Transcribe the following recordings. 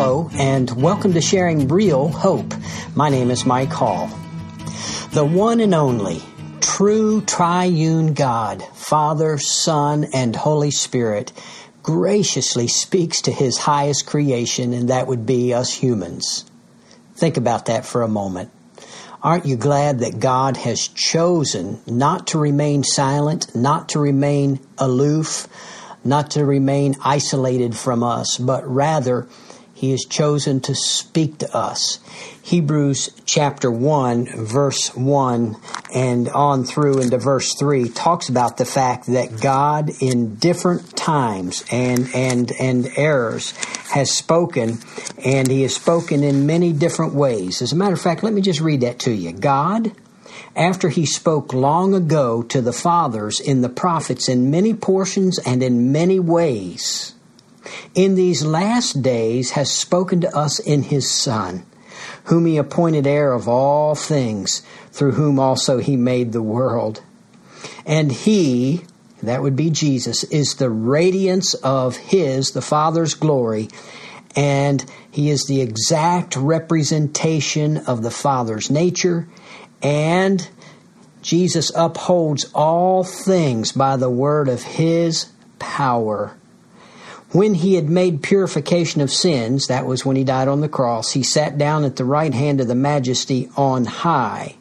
Hello, and welcome to Sharing Real Hope. My name is Mike Hall. The one and only, true triune God, Father, Son, and Holy Spirit, graciously speaks to his highest creation, and that would be us humans. Think about that for a moment. Aren't you glad that God has chosen not to remain silent, not to remain aloof, not to remain isolated from us, but rather he has chosen to speak to us. Hebrews chapter 1, verse 1, and on through into verse 3 talks about the fact that God, in different times and, and, and errors, has spoken, and He has spoken in many different ways. As a matter of fact, let me just read that to you. God, after He spoke long ago to the fathers in the prophets in many portions and in many ways, in these last days has spoken to us in his Son, whom he appointed heir of all things, through whom also he made the world. And he, that would be Jesus, is the radiance of his, the Father's glory, and he is the exact representation of the Father's nature, and Jesus upholds all things by the word of his power. When he had made purification of sins, that was when he died on the cross, he sat down at the right hand of the majesty on high.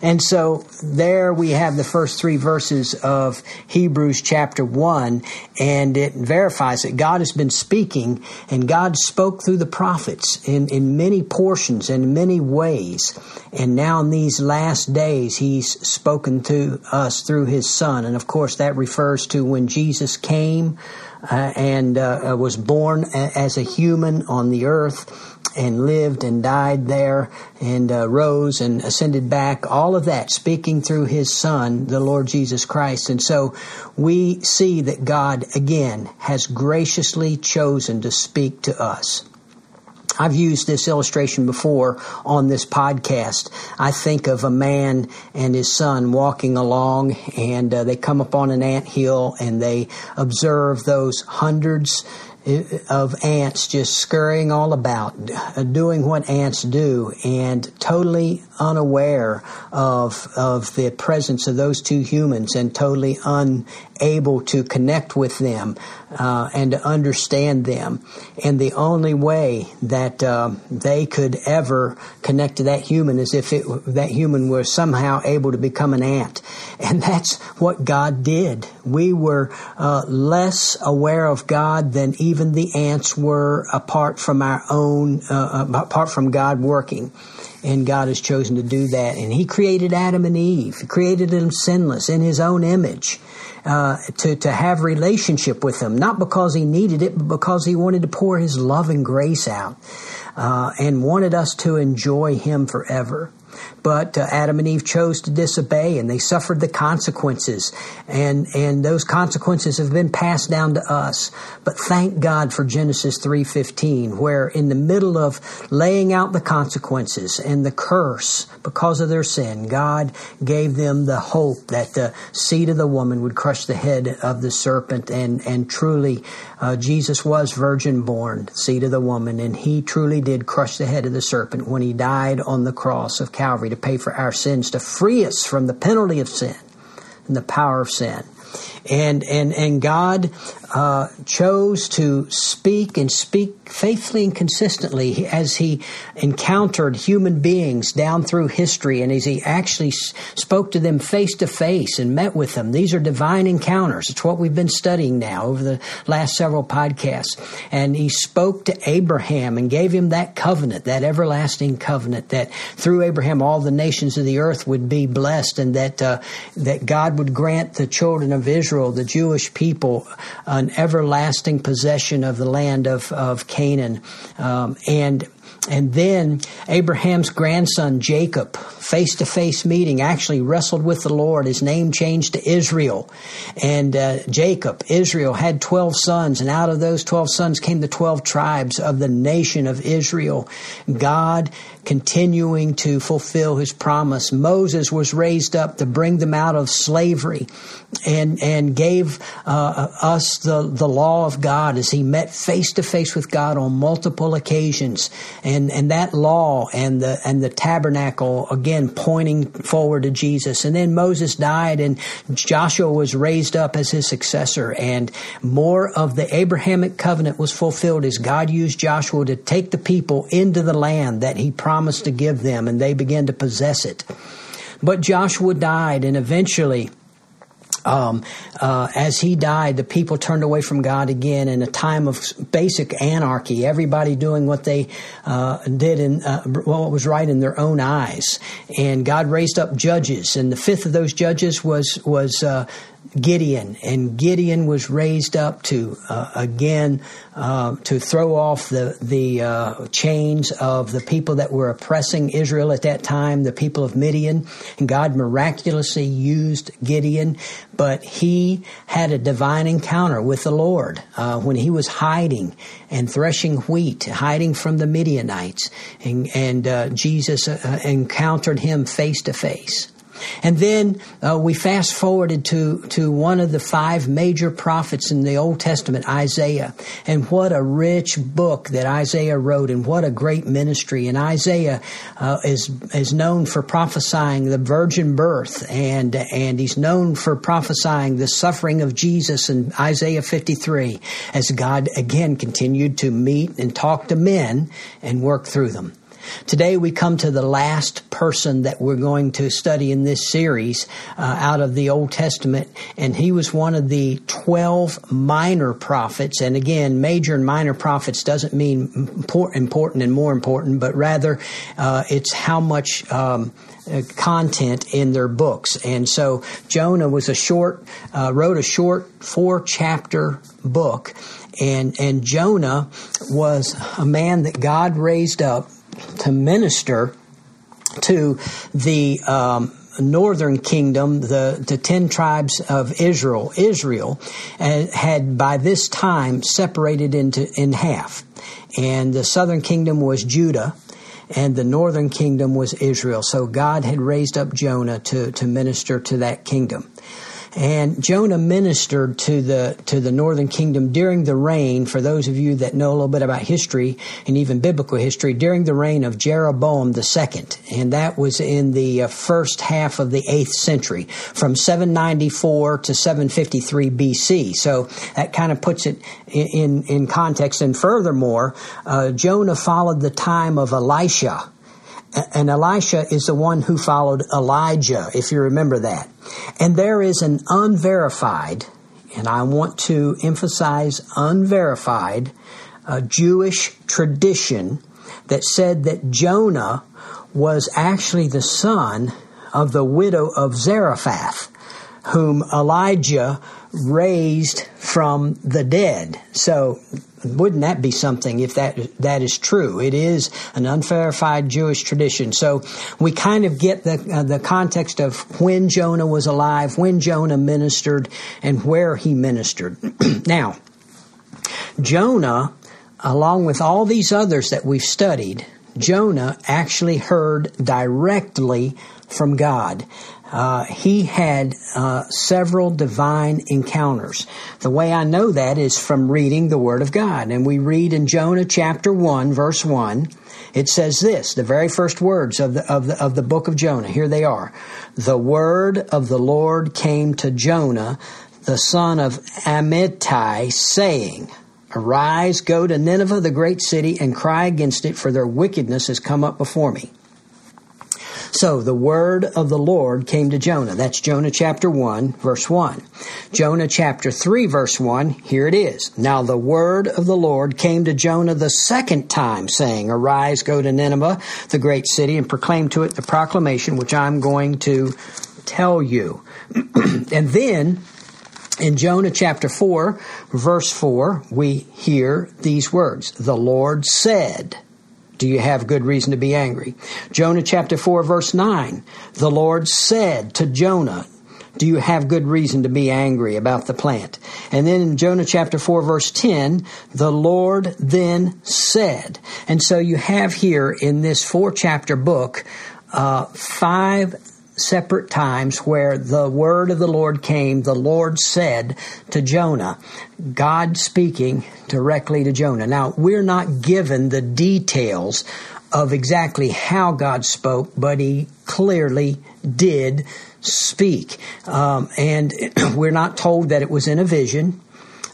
And so there we have the first three verses of Hebrews chapter 1, and it verifies that God has been speaking, and God spoke through the prophets in, in many portions and many ways. And now in these last days, He's spoken to us through His Son. And of course, that refers to when Jesus came uh, and uh, was born as a human on the earth and lived and died there and uh, rose and ascended back, all of that speaking through his son, the Lord Jesus Christ. And so we see that God, again, has graciously chosen to speak to us. I've used this illustration before on this podcast. I think of a man and his son walking along, and uh, they come upon an ant hill and they observe those hundreds of ants just scurrying all about, uh, doing what ants do, and totally unaware of of the presence of those two humans, and totally unable to connect with them uh, and to understand them. And the only way that uh, they could ever connect to that human is if it, that human was somehow able to become an ant. And that's what God did. We were uh, less aware of God than even the ants were apart from our own, uh, uh, apart from God working and God has chosen to do that. And He created Adam and Eve. He created them sinless in His own image uh, to, to have relationship with him, not because he needed it, but because he wanted to pour his love and grace out uh, and wanted us to enjoy him forever. But uh, Adam and Eve chose to disobey and they suffered the consequences. And, and those consequences have been passed down to us. But thank God for Genesis 3.15, where in the middle of laying out the consequences and the curse because of their sin, God gave them the hope that the seed of the woman would crush the head of the serpent. And, and truly, uh, Jesus was virgin born, seed of the woman, and he truly did crush the head of the serpent when he died on the cross of Calvary to pay for our sins, to free us from the penalty of sin and the power of sin. And, and, and God uh, chose to speak and speak faithfully and consistently as he encountered human beings down through history and as he actually spoke to them face to face and met with them. These are divine encounters. It's what we've been studying now over the last several podcasts. And he spoke to Abraham and gave him that covenant, that everlasting covenant that through Abraham all the nations of the earth would be blessed and that, uh, that God would grant the children of Israel, the Jewish people, an everlasting possession of the land of, of Canaan. Um, and And then Abraham's grandson Jacob, face to face meeting, actually wrestled with the Lord. His name changed to Israel. And uh, Jacob, Israel, had 12 sons, and out of those 12 sons came the 12 tribes of the nation of Israel. God continuing to fulfill his promise. Moses was raised up to bring them out of slavery and, and gave uh, us the, the law of God as he met face to face with God on multiple occasions. And, and that law and the, and the tabernacle, again, pointing forward to Jesus. And then Moses died and Joshua was raised up as his successor and more of the Abrahamic covenant was fulfilled as God used Joshua to take the people into the land that he promised to give them, and they began to possess it. But Joshua died, and eventually, um, uh, as he died, the people turned away from God again in a time of basic anarchy. Everybody doing what they uh, did in uh, what was right in their own eyes, and God raised up judges. And the fifth of those judges was was uh, Gideon, and Gideon was raised up to uh, again uh, to throw off the the uh, chains of the people that were oppressing Israel at that time, the people of Midian. And God miraculously used Gideon, but he had a divine encounter with the Lord uh, when he was hiding and threshing wheat, hiding from the Midianites, and, and uh, Jesus uh, encountered him face to face. And then uh, we fast forwarded to, to one of the five major prophets in the Old Testament, Isaiah. And what a rich book that Isaiah wrote, and what a great ministry. And Isaiah uh, is, is known for prophesying the virgin birth, and, and he's known for prophesying the suffering of Jesus in Isaiah 53, as God again continued to meet and talk to men and work through them. Today we come to the last person that we're going to study in this series uh, out of the Old Testament, and he was one of the 12 minor prophets. And again, major and minor prophets doesn't mean important and more important, but rather uh, it's how much. Um, uh, content in their books. And so Jonah was a short, uh, wrote a short four chapter book. And, and Jonah was a man that God raised up to minister to the um, northern kingdom, the, the ten tribes of Israel, Israel uh, had by this time separated into in half, and the southern kingdom was Judah, and the northern kingdom was Israel. So God had raised up Jonah to to minister to that kingdom. And Jonah ministered to the to the northern kingdom during the reign. For those of you that know a little bit about history and even biblical history, during the reign of Jeroboam second, and that was in the uh, first half of the eighth century, from 794 to 753 BC. So that kind of puts it in in, context. And furthermore, uh, Jonah followed the time of Elisha and Elisha is the one who followed Elijah, if you remember that. And there is an unverified, and I want to emphasize unverified, uh, Jewish tradition that said that Jonah was actually the son of the widow of Zarephath, whom Elijah raised from the dead. So wouldn't that be something if that that is true? It is an unverified Jewish tradition. So we kind of get the uh, the context of when Jonah was alive, when Jonah ministered, and where he ministered. now, Jonah, along with all these others that we've studied, Jonah actually heard directly from God uh, he had uh, several divine encounters. The way I know that is from reading the Word of God. And we read in Jonah chapter 1, verse 1, it says this, the very first words of the, of the, of the book of Jonah. Here they are. The word of the Lord came to Jonah, the son of Amittai, saying, Arise, go to Nineveh, the great city, and cry against it, for their wickedness has come up before me. So the word of the Lord came to Jonah. That's Jonah chapter 1, verse 1. Jonah chapter 3, verse 1, here it is. Now the word of the Lord came to Jonah the second time, saying, Arise, go to Nineveh, the great city, and proclaim to it the proclamation which I'm going to tell you. and then in Jonah chapter 4, verse 4, we hear these words The Lord said, Do you have good reason to be angry? Jonah chapter 4 verse 9. The Lord said to Jonah, do you have good reason to be angry about the plant? And then in Jonah chapter 4 verse 10, the Lord then said. And so you have here in this four chapter book, uh, five separate times where the word of the Lord came, the Lord said to Jonah, God speaking directly to Jonah. Now, we're not given the details of exactly how God spoke, but he clearly did speak. Um, and we're not told that it was in a vision.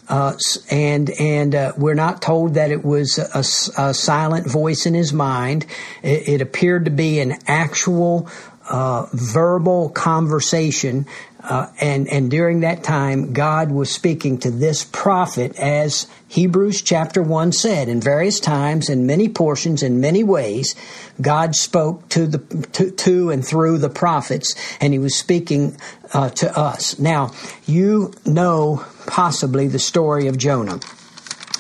Uh, and and uh, we're not told that it was a, a silent voice in his mind. It, it appeared to be an actual uh, verbal conversation uh, and and during that time, God was speaking to this prophet, as Hebrews chapter one said, in various times, in many portions, in many ways. God spoke to the to, to and through the prophets, and He was speaking uh, to us. Now, you know possibly the story of Jonah.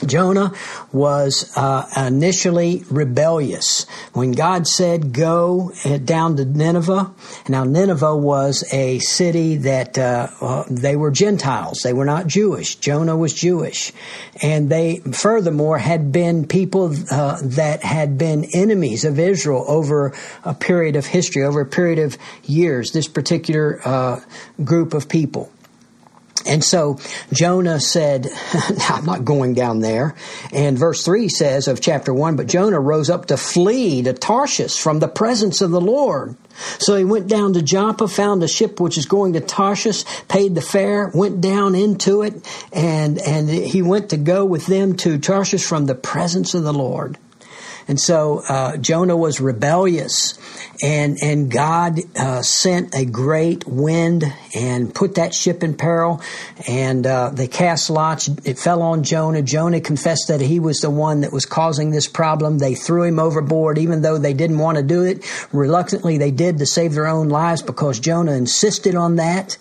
Jonah was uh, initially rebellious. When God said, Go down to Nineveh, now Nineveh was a city that uh, uh, they were Gentiles. They were not Jewish. Jonah was Jewish. And they, furthermore, had been people uh, that had been enemies of Israel over a period of history, over a period of years, this particular uh, group of people. And so Jonah said, I'm not going down there. And verse 3 says of chapter 1, but Jonah rose up to flee to Tarshish from the presence of the Lord. So he went down to Joppa, found a ship which is going to Tarshish, paid the fare, went down into it, and, and he went to go with them to Tarshish from the presence of the Lord. And so uh, Jonah was rebellious, and and God uh, sent a great wind and put that ship in peril. And uh, they cast lots. It fell on Jonah. Jonah confessed that he was the one that was causing this problem. They threw him overboard, even though they didn't want to do it. Reluctantly, they did to save their own lives because Jonah insisted on that.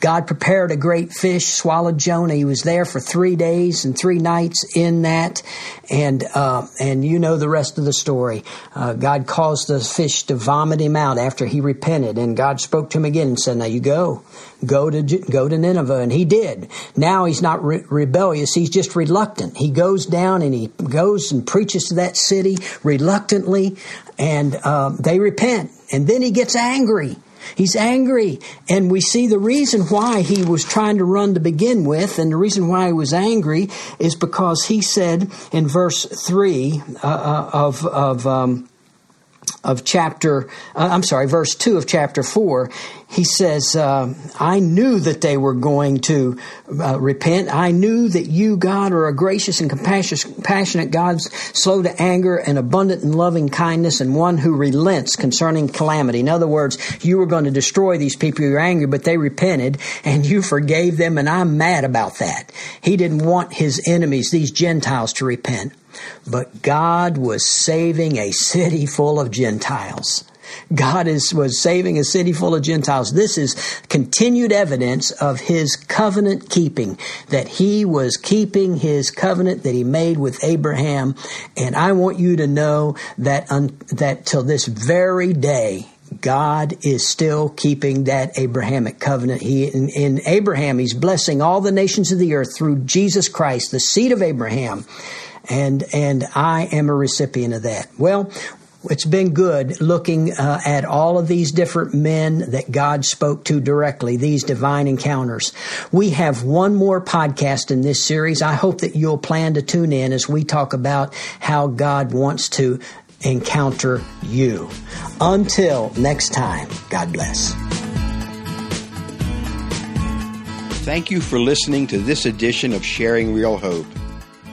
God prepared a great fish, swallowed Jonah. He was there for three days and three nights in that, and uh, and you know the rest of the story. Uh, God caused the fish to vomit him out after he repented, and God spoke to him again and said, "Now you go, go to go to Nineveh," and he did. Now he's not re- rebellious; he's just reluctant. He goes down and he goes and preaches to that city reluctantly, and uh, they repent, and then he gets angry He's angry. And we see the reason why he was trying to run to begin with, and the reason why he was angry is because he said in verse 3 uh, uh of, of um, of chapter, uh, I'm sorry, verse 2 of chapter 4, he says, uh, I knew that they were going to uh, repent. I knew that you, God, are a gracious and compassionate God, slow to anger and abundant in loving kindness, and one who relents concerning calamity. In other words, you were going to destroy these people. You're angry, but they repented, and you forgave them, and I'm mad about that. He didn't want his enemies, these Gentiles, to repent. But God was saving a city full of Gentiles. God is, was saving a city full of Gentiles. This is continued evidence of his covenant keeping, that he was keeping his covenant that he made with Abraham. And I want you to know that, un, that till this very day, God is still keeping that Abrahamic covenant. He, in, in Abraham, he's blessing all the nations of the earth through Jesus Christ, the seed of Abraham and and I am a recipient of that. Well, it's been good looking uh, at all of these different men that God spoke to directly, these divine encounters. We have one more podcast in this series. I hope that you'll plan to tune in as we talk about how God wants to encounter you. Until next time, God bless. Thank you for listening to this edition of Sharing Real Hope.